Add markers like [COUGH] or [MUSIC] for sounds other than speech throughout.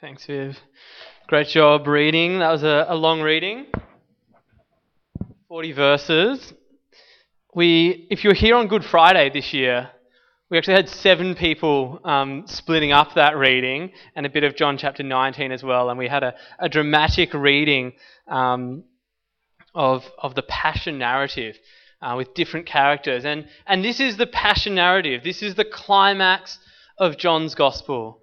Thanks, Viv. Great job reading. That was a, a long reading. 40 verses. We, if you were here on Good Friday this year, we actually had seven people um, splitting up that reading and a bit of John chapter 19 as well. And we had a, a dramatic reading um, of, of the passion narrative uh, with different characters. And, and this is the passion narrative, this is the climax of John's gospel.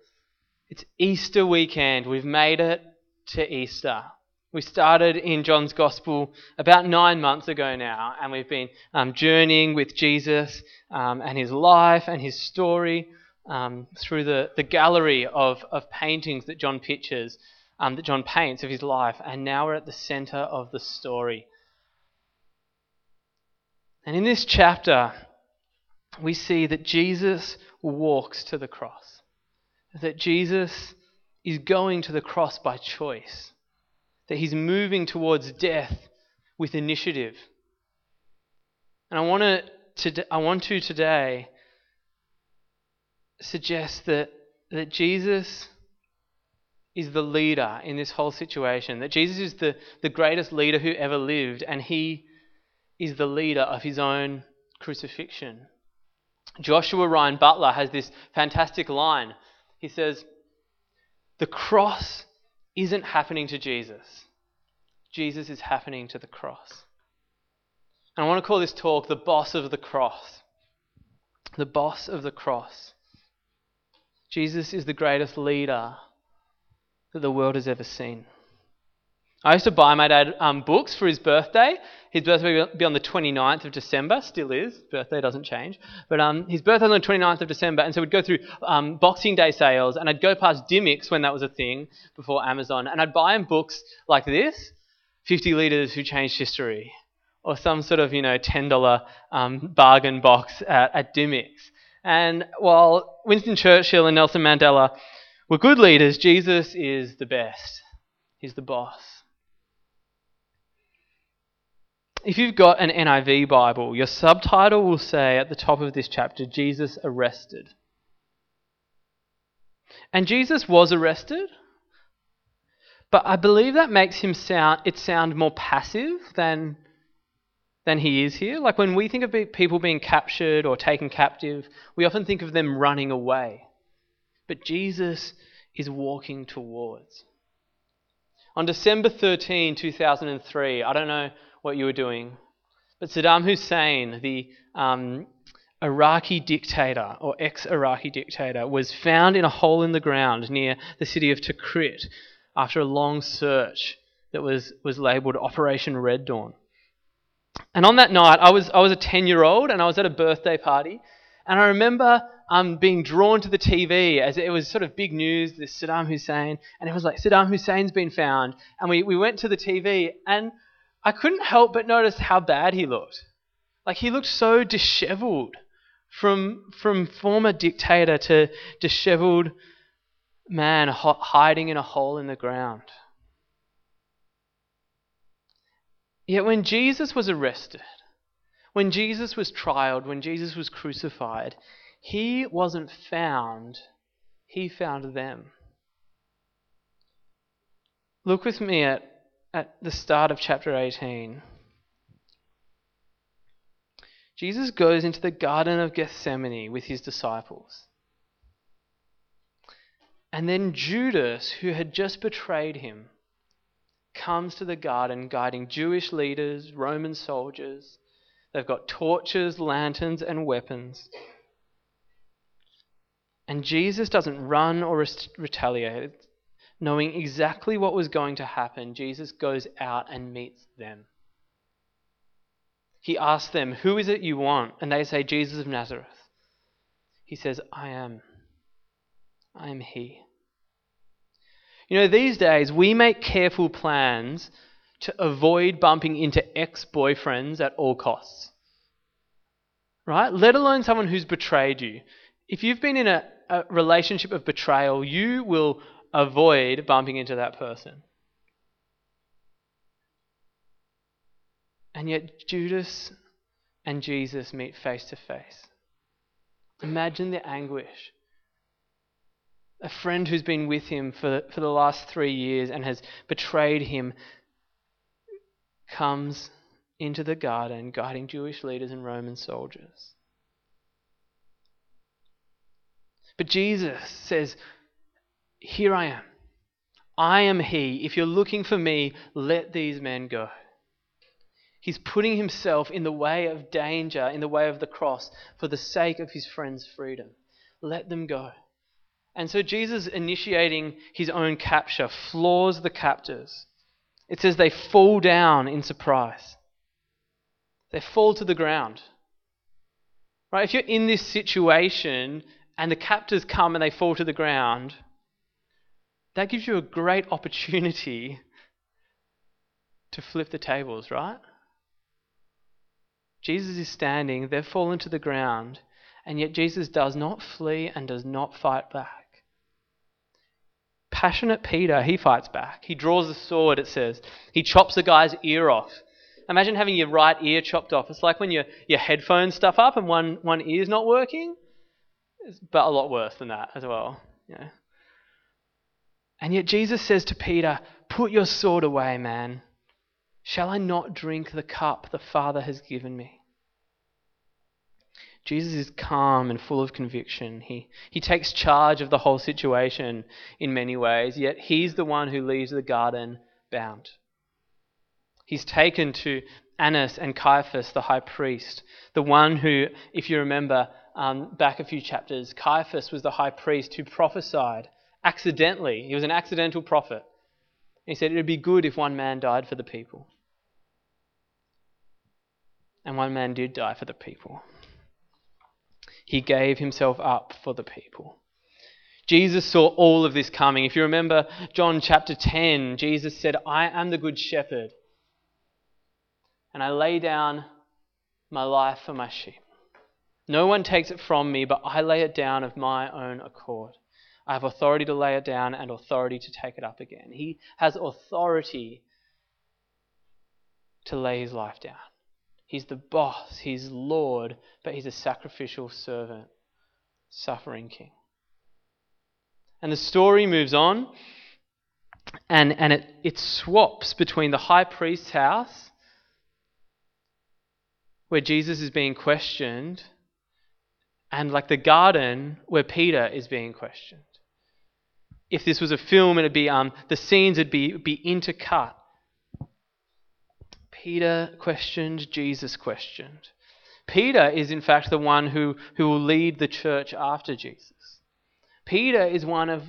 It's Easter weekend. We've made it to Easter. We started in John's Gospel about nine months ago now, and we've been um, journeying with Jesus um, and his life and his story um, through the, the gallery of, of paintings that John pictures, um, that John paints of his life, and now we're at the center of the story. And in this chapter, we see that Jesus walks to the cross that Jesus is going to the cross by choice, that he's moving towards death with initiative. And I want to, I want to today suggest that, that Jesus is the leader in this whole situation, that Jesus is the, the greatest leader who ever lived, and he is the leader of his own crucifixion. Joshua Ryan Butler has this fantastic line he says, The cross isn't happening to Jesus, Jesus is happening to the cross. And I want to call this talk the boss of the cross. The boss of the cross. Jesus is the greatest leader that the world has ever seen. I used to buy my dad um, books for his birthday. His birthday will be on the 29th of December, still is. Birthday doesn't change. But um, his birthday on the 29th of December, and so we'd go through um, Boxing Day sales, and I'd go past Dymocks when that was a thing before Amazon, and I'd buy him books like this 50 Leaders Who Changed History, or some sort of, you know, $10 um, bargain box at, at Dymocks. And while Winston Churchill and Nelson Mandela were good leaders, Jesus is the best. He's the boss. If you've got an NIV Bible, your subtitle will say at the top of this chapter, Jesus arrested. And Jesus was arrested, but I believe that makes him sound it sound more passive than than he is here. Like when we think of people being captured or taken captive, we often think of them running away. But Jesus is walking towards. On December 13, 2003, I don't know what you were doing. But Saddam Hussein, the um, Iraqi dictator or ex Iraqi dictator, was found in a hole in the ground near the city of Tikrit after a long search that was, was labeled Operation Red Dawn. And on that night, I was, I was a 10 year old and I was at a birthday party. And I remember um, being drawn to the TV as it was sort of big news, this Saddam Hussein. And it was like, Saddam Hussein's been found. And we, we went to the TV and I couldn't help but notice how bad he looked. Like he looked so disheveled from from former dictator to disheveled man hiding in a hole in the ground. Yet when Jesus was arrested, when Jesus was trialed, when Jesus was crucified, he wasn't found, he found them. Look with me at at the start of chapter 18. Jesus goes into the Garden of Gethsemane with his disciples. And then Judas, who had just betrayed him, comes to the garden guiding Jewish leaders, Roman soldiers. They've got torches, lanterns, and weapons. And Jesus doesn't run or retaliate. Knowing exactly what was going to happen, Jesus goes out and meets them. He asks them, Who is it you want? And they say, Jesus of Nazareth. He says, I am. I am He. You know, these days we make careful plans to avoid bumping into ex boyfriends at all costs. Right? Let alone someone who's betrayed you. If you've been in a, a relationship of betrayal, you will avoid bumping into that person. And yet, Judas and Jesus meet face to face. Imagine the anguish. a friend who's been with him for, for the last three years and has betrayed him, comes into the garden guiding Jewish leaders and Roman soldiers. But Jesus says, Here I am. I am He. If you're looking for me, let these men go. He's putting himself in the way of danger, in the way of the cross, for the sake of his friend's freedom. Let them go. And so Jesus, initiating his own capture, floors the captors. It says they fall down in surprise, they fall to the ground. Right? If you're in this situation and the captors come and they fall to the ground, that gives you a great [LAUGHS] opportunity to flip the tables, right? Jesus is standing, they've fallen to the ground, and yet Jesus does not flee and does not fight back. Passionate Peter, he fights back. He draws a sword, it says. He chops a guy's ear off. Imagine having your right ear chopped off. It's like when your, your headphones stuff up and one, one ear's not working, but a lot worse than that as well. Yeah. And yet Jesus says to Peter, Put your sword away, man. Shall I not drink the cup the Father has given me? Jesus is calm and full of conviction. He, he takes charge of the whole situation in many ways, yet he's the one who leaves the garden bound. He's taken to Annas and Caiaphas, the high priest, the one who, if you remember um, back a few chapters, Caiaphas was the high priest who prophesied accidentally. He was an accidental prophet. He said it would be good if one man died for the people. And one man did die for the people. He gave himself up for the people. Jesus saw all of this coming. If you remember John chapter 10, Jesus said, I am the good shepherd, and I lay down my life for my sheep. No one takes it from me, but I lay it down of my own accord. I have authority to lay it down and authority to take it up again. He has authority to lay his life down. He's the boss, he's Lord, but he's a sacrificial servant, suffering king. And the story moves on, and, and it, it swaps between the high priest's house, where Jesus is being questioned, and like the garden where Peter is being questioned. If this was a film, it'd be um, the scenes would be, be intercut Peter questioned, Jesus questioned. Peter is, in fact, the one who, who will lead the church after Jesus. Peter is one of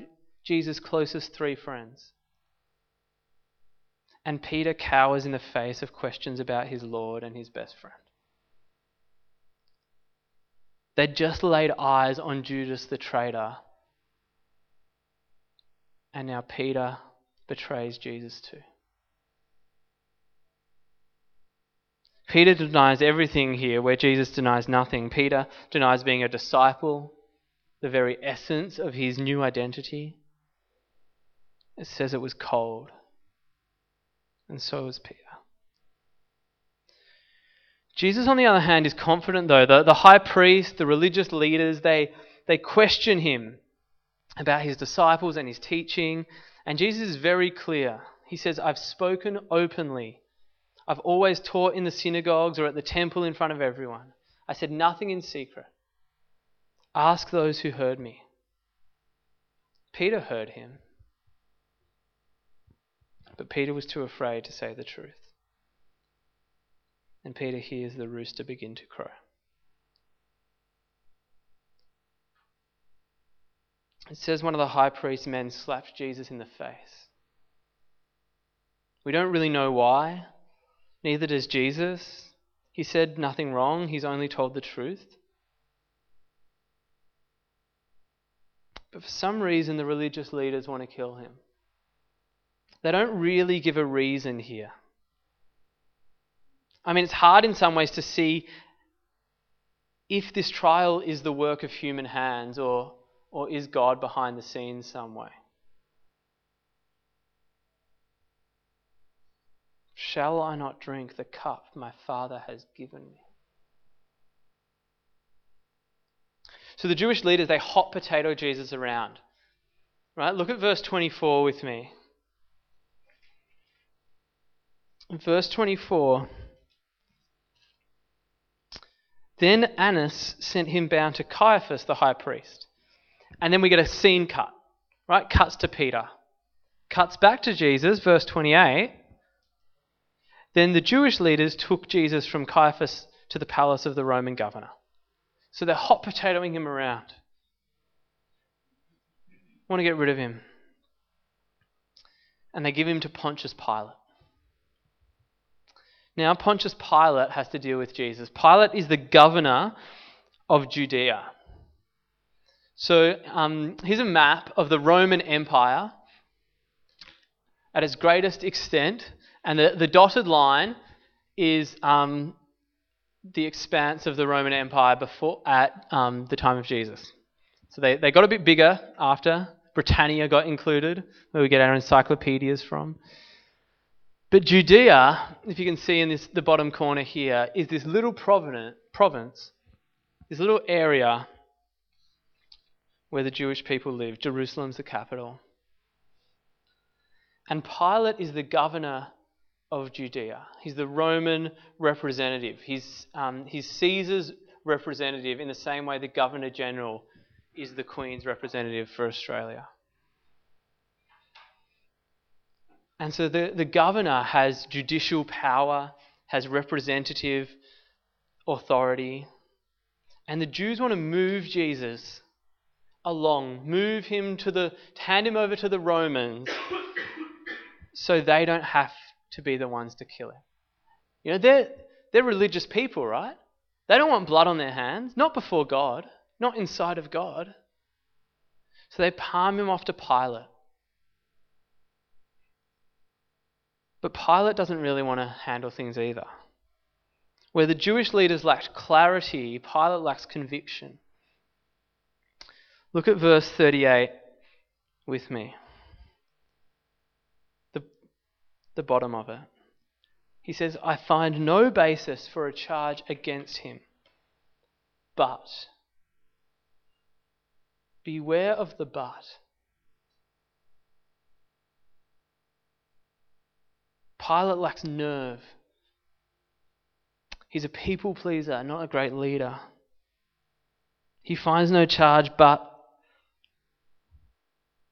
Jesus' closest three friends. And Peter cowers in the face of questions about his Lord and his best friend. They'd just laid eyes on Judas the traitor. And now Peter betrays Jesus too. Peter denies everything here where Jesus denies nothing. Peter denies being a disciple, the very essence of his new identity. It says it was cold. And so was Peter. Jesus, on the other hand, is confident, though. The, the high priest, the religious leaders, they, they question him about his disciples and his teaching. And Jesus is very clear. He says, I've spoken openly I've always taught in the synagogues or at the temple in front of everyone. I said nothing in secret. Ask those who heard me. Peter heard him. But Peter was too afraid to say the truth. And Peter hears the rooster begin to crow. It says one of the high priest's men slapped Jesus in the face. We don't really know why. Neither does Jesus. He said nothing wrong, he's only told the truth. But for some reason, the religious leaders want to kill him. They don't really give a reason here. I mean, it's hard in some ways to see if this trial is the work of human hands or, or is God behind the scenes some way. Shall I not drink the cup my Father has given me? So the Jewish leaders, they hot potato Jesus around. Right? Look at verse 24 with me. Verse 24. Then Annas sent him bound to Caiaphas, the high priest. And then we get a scene cut, right? Cuts to Peter. Cuts back to Jesus, verse 28. Then the Jewish leaders took Jesus from Caiaphas to the palace of the Roman governor. So they're hot potatoing him around. Want to get rid of him. And they give him to Pontius Pilate. Now, Pontius Pilate has to deal with Jesus. Pilate is the governor of Judea. So um, here's a map of the Roman Empire at its greatest extent, and the, the dotted line is um, the expanse of the Roman Empire before at um, the time of Jesus. So they, they got a bit bigger after. Britannia got included, where we get our encyclopedias from. But Judea, if you can see in this, the bottom corner here, is this little province, this little area where the Jewish people live. Jerusalem's the capital. And Pilate is the governor of Judea. He's the Roman representative. He's, um, he's Caesar's representative in the same way the Governor General is the Queen's representative for Australia. And so the, the governor has judicial power, has representative authority. And the Jews want to move Jesus along, move him to the, hand him over to the Romans so they don't have to be the ones to kill him. You know, they're, they're religious people, right? They don't want blood on their hands, not before God, not inside of God. So they palm him off to Pilate. But Pilate doesn't really want to handle things either. Where the Jewish leaders lacked clarity, Pilate lacks conviction. Look at verse 38 with me. The, the bottom of it. He says, I find no basis for a charge against him, but beware of the but. Pilate lacks nerve. He's a people pleaser, not a great leader. He finds no charge, but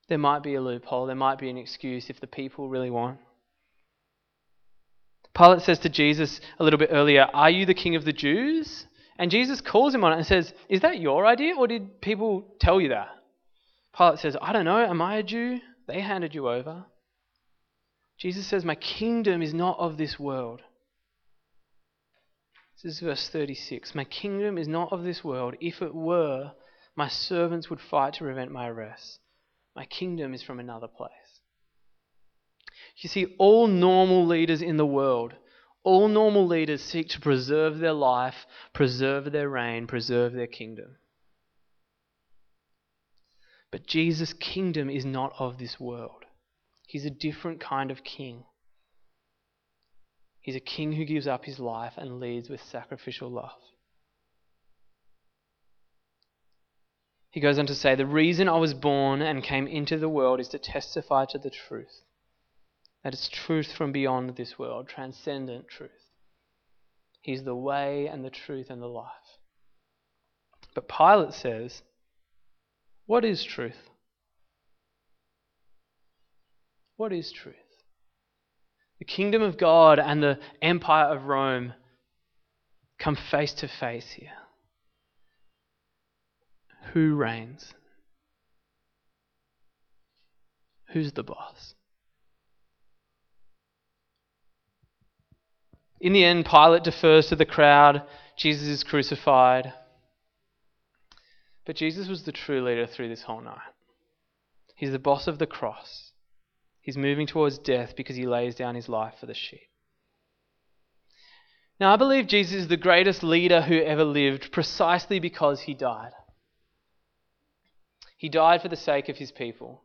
there might be a loophole, there might be an excuse if the people really want. Pilate says to Jesus a little bit earlier, Are you the king of the Jews? And Jesus calls him on it and says, Is that your idea, or did people tell you that? Pilate says, I don't know, am I a Jew? They handed you over. Jesus says, My kingdom is not of this world. This is verse 36. My kingdom is not of this world. If it were, my servants would fight to prevent my arrest. My kingdom is from another place. You see, all normal leaders in the world, all normal leaders seek to preserve their life, preserve their reign, preserve their kingdom. But Jesus' kingdom is not of this world. He's a different kind of king. He's a king who gives up his life and leads with sacrificial love. He goes on to say, The reason I was born and came into the world is to testify to the truth. That it's truth from beyond this world, transcendent truth. He's the way and the truth and the life. But Pilate says, What is truth? What is truth? The kingdom of God and the empire of Rome come face to face here. Who reigns? Who's the boss? In the end, Pilate defers to the crowd. Jesus is crucified. But Jesus was the true leader through this whole night. He's the boss of the cross. He's moving towards death because he lays down his life for the sheep. Now, I believe Jesus is the greatest leader who ever lived precisely because he died. He died for the sake of his people.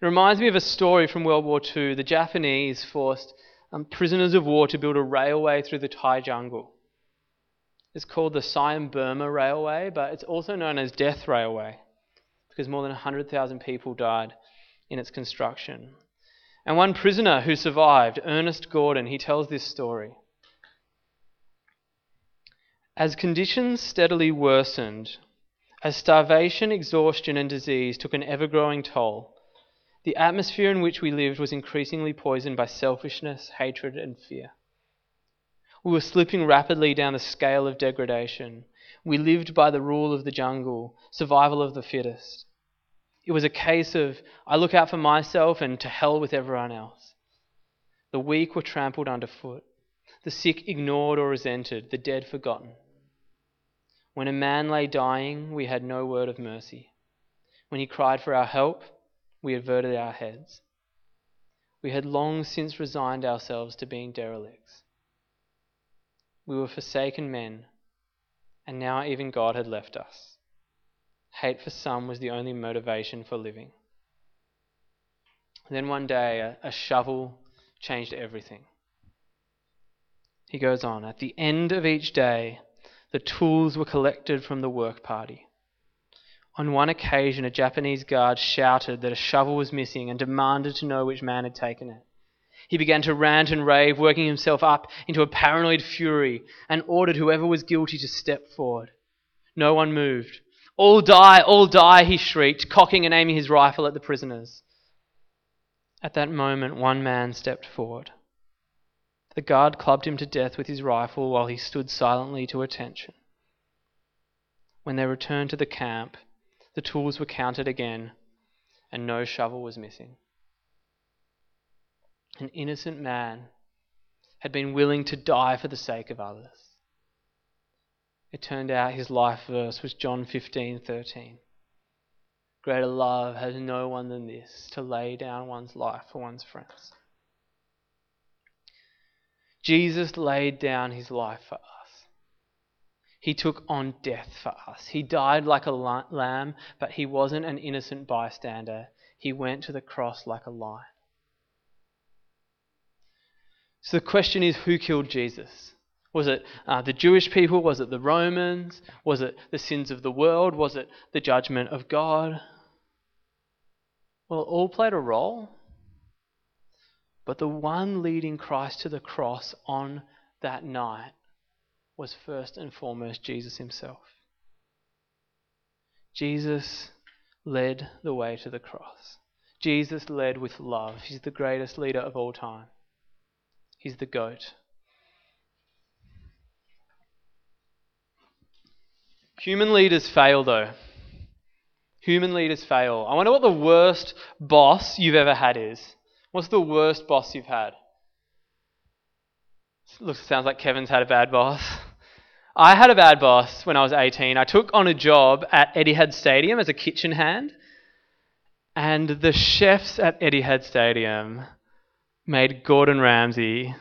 It reminds me of a story from World War II. The Japanese forced um, prisoners of war to build a railway through the Thai jungle. It's called the Siam Burma Railway, but it's also known as Death Railway because more than 100,000 people died in its construction. And one prisoner who survived, Ernest Gordon, he tells this story. As conditions steadily worsened, as starvation, exhaustion, and disease took an ever growing toll, the atmosphere in which we lived was increasingly poisoned by selfishness, hatred, and fear. We were slipping rapidly down the scale of degradation. We lived by the rule of the jungle, survival of the fittest. It was a case of, I look out for myself and to hell with everyone else. The weak were trampled underfoot, the sick ignored or resented, the dead forgotten. When a man lay dying, we had no word of mercy. When he cried for our help, we averted our heads. We had long since resigned ourselves to being derelicts. We were forsaken men, and now even God had left us. Hate for some was the only motivation for living. then one day, a, a shovel changed everything. He goes on, at the end of each day, the tools were collected from the work party. On one occasion, a Japanese guard shouted that a shovel was missing and demanded to know which man had taken it. He began to rant and rave, working himself up into a paranoid fury, and ordered whoever was guilty to step forward. No one moved. All die, all die, he shrieked, cocking and aiming his rifle at the prisoners. At that moment, one man stepped forward. The guard clubbed him to death with his rifle while he stood silently to attention. When they returned to the camp, the tools were counted again, and no shovel was missing. An innocent man had been willing to die for the sake of others. It turned out his life verse was John 15:13. Greater love has no one than this, to lay down one's life for one's friends. Jesus laid down his life for us. He took on death for us. He died like a lamb, but he wasn't an innocent bystander. He went to the cross like a lion. So the question is who killed Jesus? Was it uh, the Jewish people? Was it the Romans? Was it the sins of the world? Was it the judgment of God? Well, it all played a role. But the one leading Christ to the cross on that night was first and foremost Jesus himself. Jesus led the way to the cross. Jesus led with love. He's the greatest leader of all time. He's the goat. Human leaders fail, though. Human leaders fail. I wonder what the worst boss you've ever had is. What's the worst boss you've had? Looks sounds like Kevin's had a bad boss. I had a bad boss when I was 18. I took on a job at Etihad Stadium as a kitchen hand, and the chefs at Etihad Stadium made Gordon Ramsay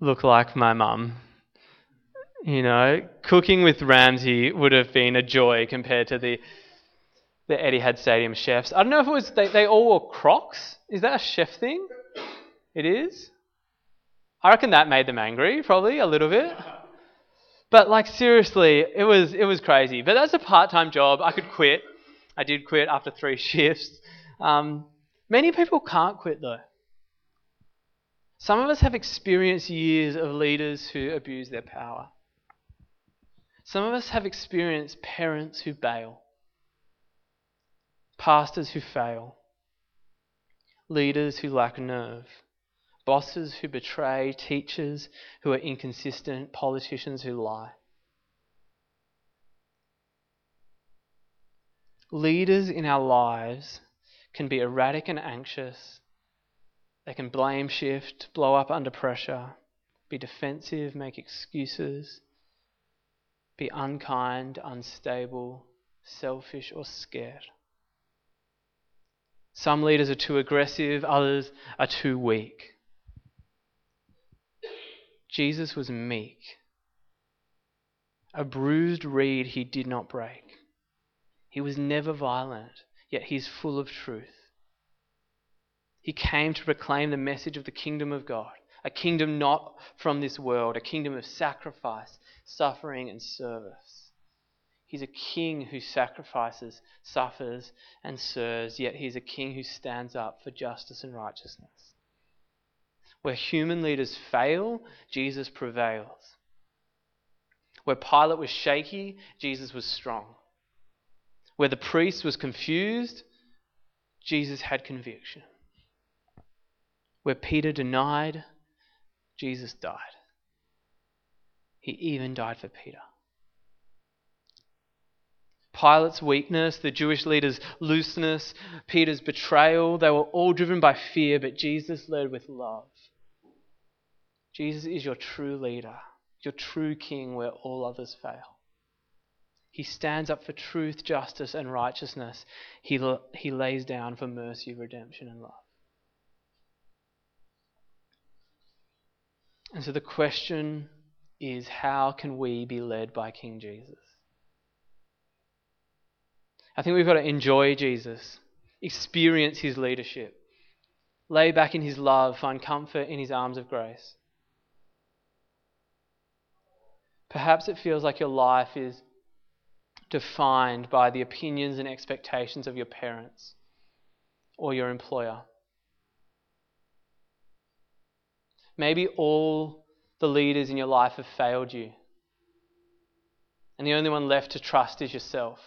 look like my mum. You know, cooking with Ramsay would have been a joy compared to the the Etihad Stadium chefs. I don't know if it was they, they all wore Crocs. Is that a chef thing? It is. I reckon that made them angry, probably a little bit. But like seriously, it was it was crazy. But that's a part-time job. I could quit. I did quit after three [LAUGHS] shifts. Um, many people can't quit though. Some of us have experienced years of leaders who abuse their power. Some of us have experienced parents who bail pastors who fail, leaders who lack nerve, bosses who betray, teachers who are inconsistent, politicians who lie. Leaders in our lives can be erratic and anxious. They can blame shift, blow up under pressure, be defensive, make excuses, be unkind, unstable, selfish, or scared. Some leaders are too aggressive, others are too weak. Jesus was meek. A bruised reed he did not break. He was never violent, yet he's full of truth. He came to proclaim the message of the kingdom of God, a kingdom not from this world, a kingdom of sacrifice, suffering, and service. He's a king who sacrifices, suffers, and serves, yet he's a king who stands up for justice and righteousness. Where human leaders fail, Jesus prevails. Where Pilate was shaky, Jesus was strong. Where the priest was confused, Jesus had conviction. Where Peter denied, Jesus died. He even died for Peter. Pilate's weakness, the Jewish leaders' looseness, Peter's betrayal, they were all driven by fear, but Jesus led with love. Jesus is your true leader, your true king where all others fail. He stands up for truth, justice, and righteousness. He, he lays down for mercy, redemption, and love. And so the question is how can we be led by King Jesus? I think we've got to enjoy Jesus, experience his leadership, lay back in his love, find comfort in his arms of grace. Perhaps it feels like your life is defined by the opinions and expectations of your parents or your employer. Maybe all the leaders in your life have failed you, and the only one left to trust is yourself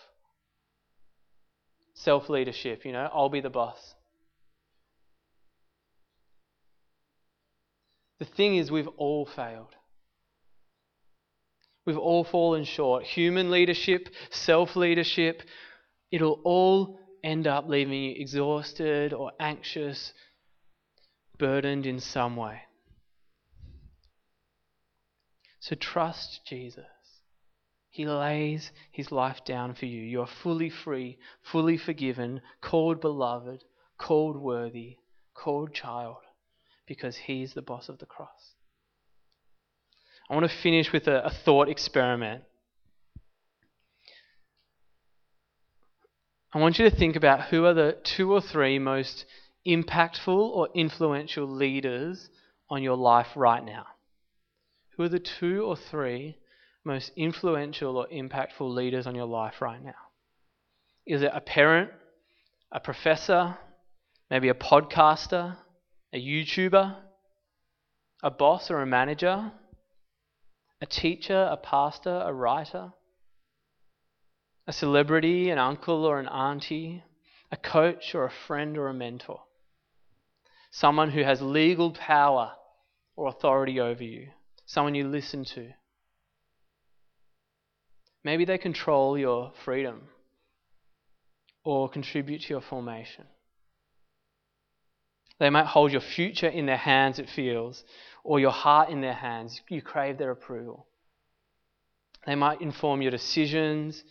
self leadership, you know, I'll be the boss. The thing is, we've all failed. We've all fallen short. Human leadership, self leadership, it'll all end up leaving you exhausted or anxious, burdened in some way. So trust Jesus. He lays his life down for you. You are fully free, fully forgiven, called beloved, called worthy, called child, because he is the boss of the cross. I want to finish with a, a thought experiment. I want you to think about who are the two or three most impactful or influential leaders on your life right now. Who are the two or three most influential or impactful leaders on your life right now? Is it a parent, a professor, maybe a podcaster, a YouTuber, a boss or a manager, a teacher, a pastor, a writer, a celebrity, an uncle or an auntie, a coach or a friend or a mentor? Someone who has legal power or authority over you, someone you listen to Maybe they control your freedom or contribute to your formation. They might hold your future in their hands, it feels, or your heart in their hands. You crave their approval. They might inform your decisions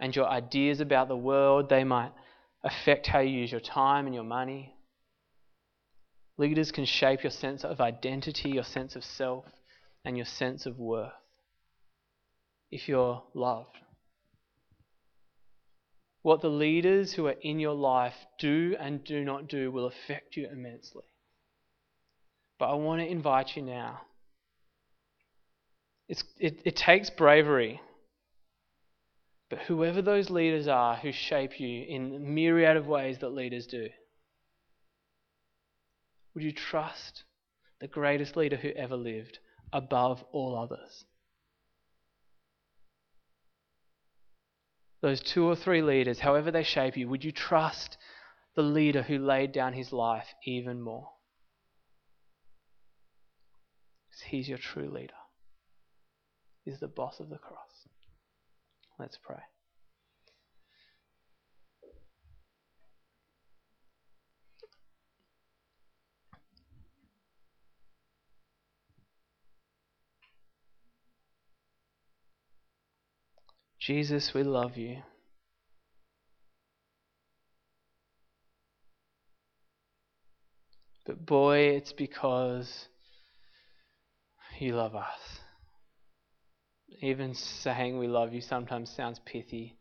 and your ideas about the world. They might affect how you use your time and your money. Leaders can shape your sense of identity, your sense of self, and your sense of worth if you're loved. What the leaders who are in your life do and do not do will affect you immensely. But I want to invite you now. It, it takes bravery. But whoever those leaders are who shape you in myriad of ways that leaders do, would you trust the greatest leader who ever lived above all others? Those two or three leaders, however they shape you, would you trust the leader who laid down his life even more? Because he's your true leader. He's the boss of the cross. Let's pray. Jesus, we love you. But boy, it's because you love us. Even saying we love you sometimes sounds pithy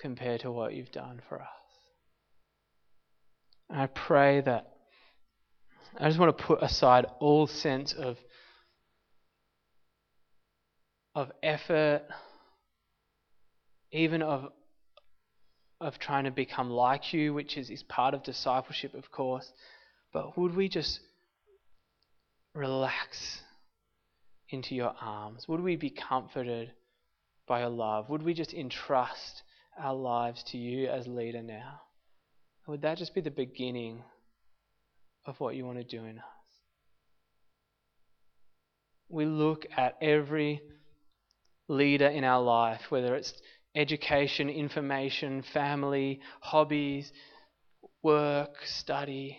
compared to what you've done for us. And I pray that I just want to put aside all sense of of effort even of of trying to become like you, which is, is part of discipleship, of course. But would we just relax into your arms? Would we be comforted by your love? Would we just entrust our lives to you as leader now? Would that just be the beginning of what you want to do in us? We look at every leader in our life, whether it's education, information, family, hobbies, work, study,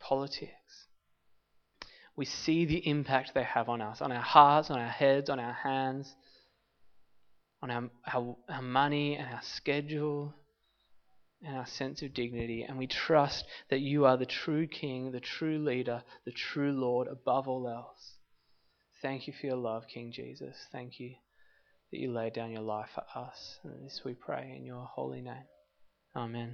politics. We see the impact they have on us, on our hearts, on our heads, on our hands, on our, our, our money and our schedule and our sense of dignity. And we trust that you are the true King, the true leader, the true Lord above all else. Thank you for your love, King Jesus. Thank you that you lay down your life for us. And this we pray in your holy name. Amen.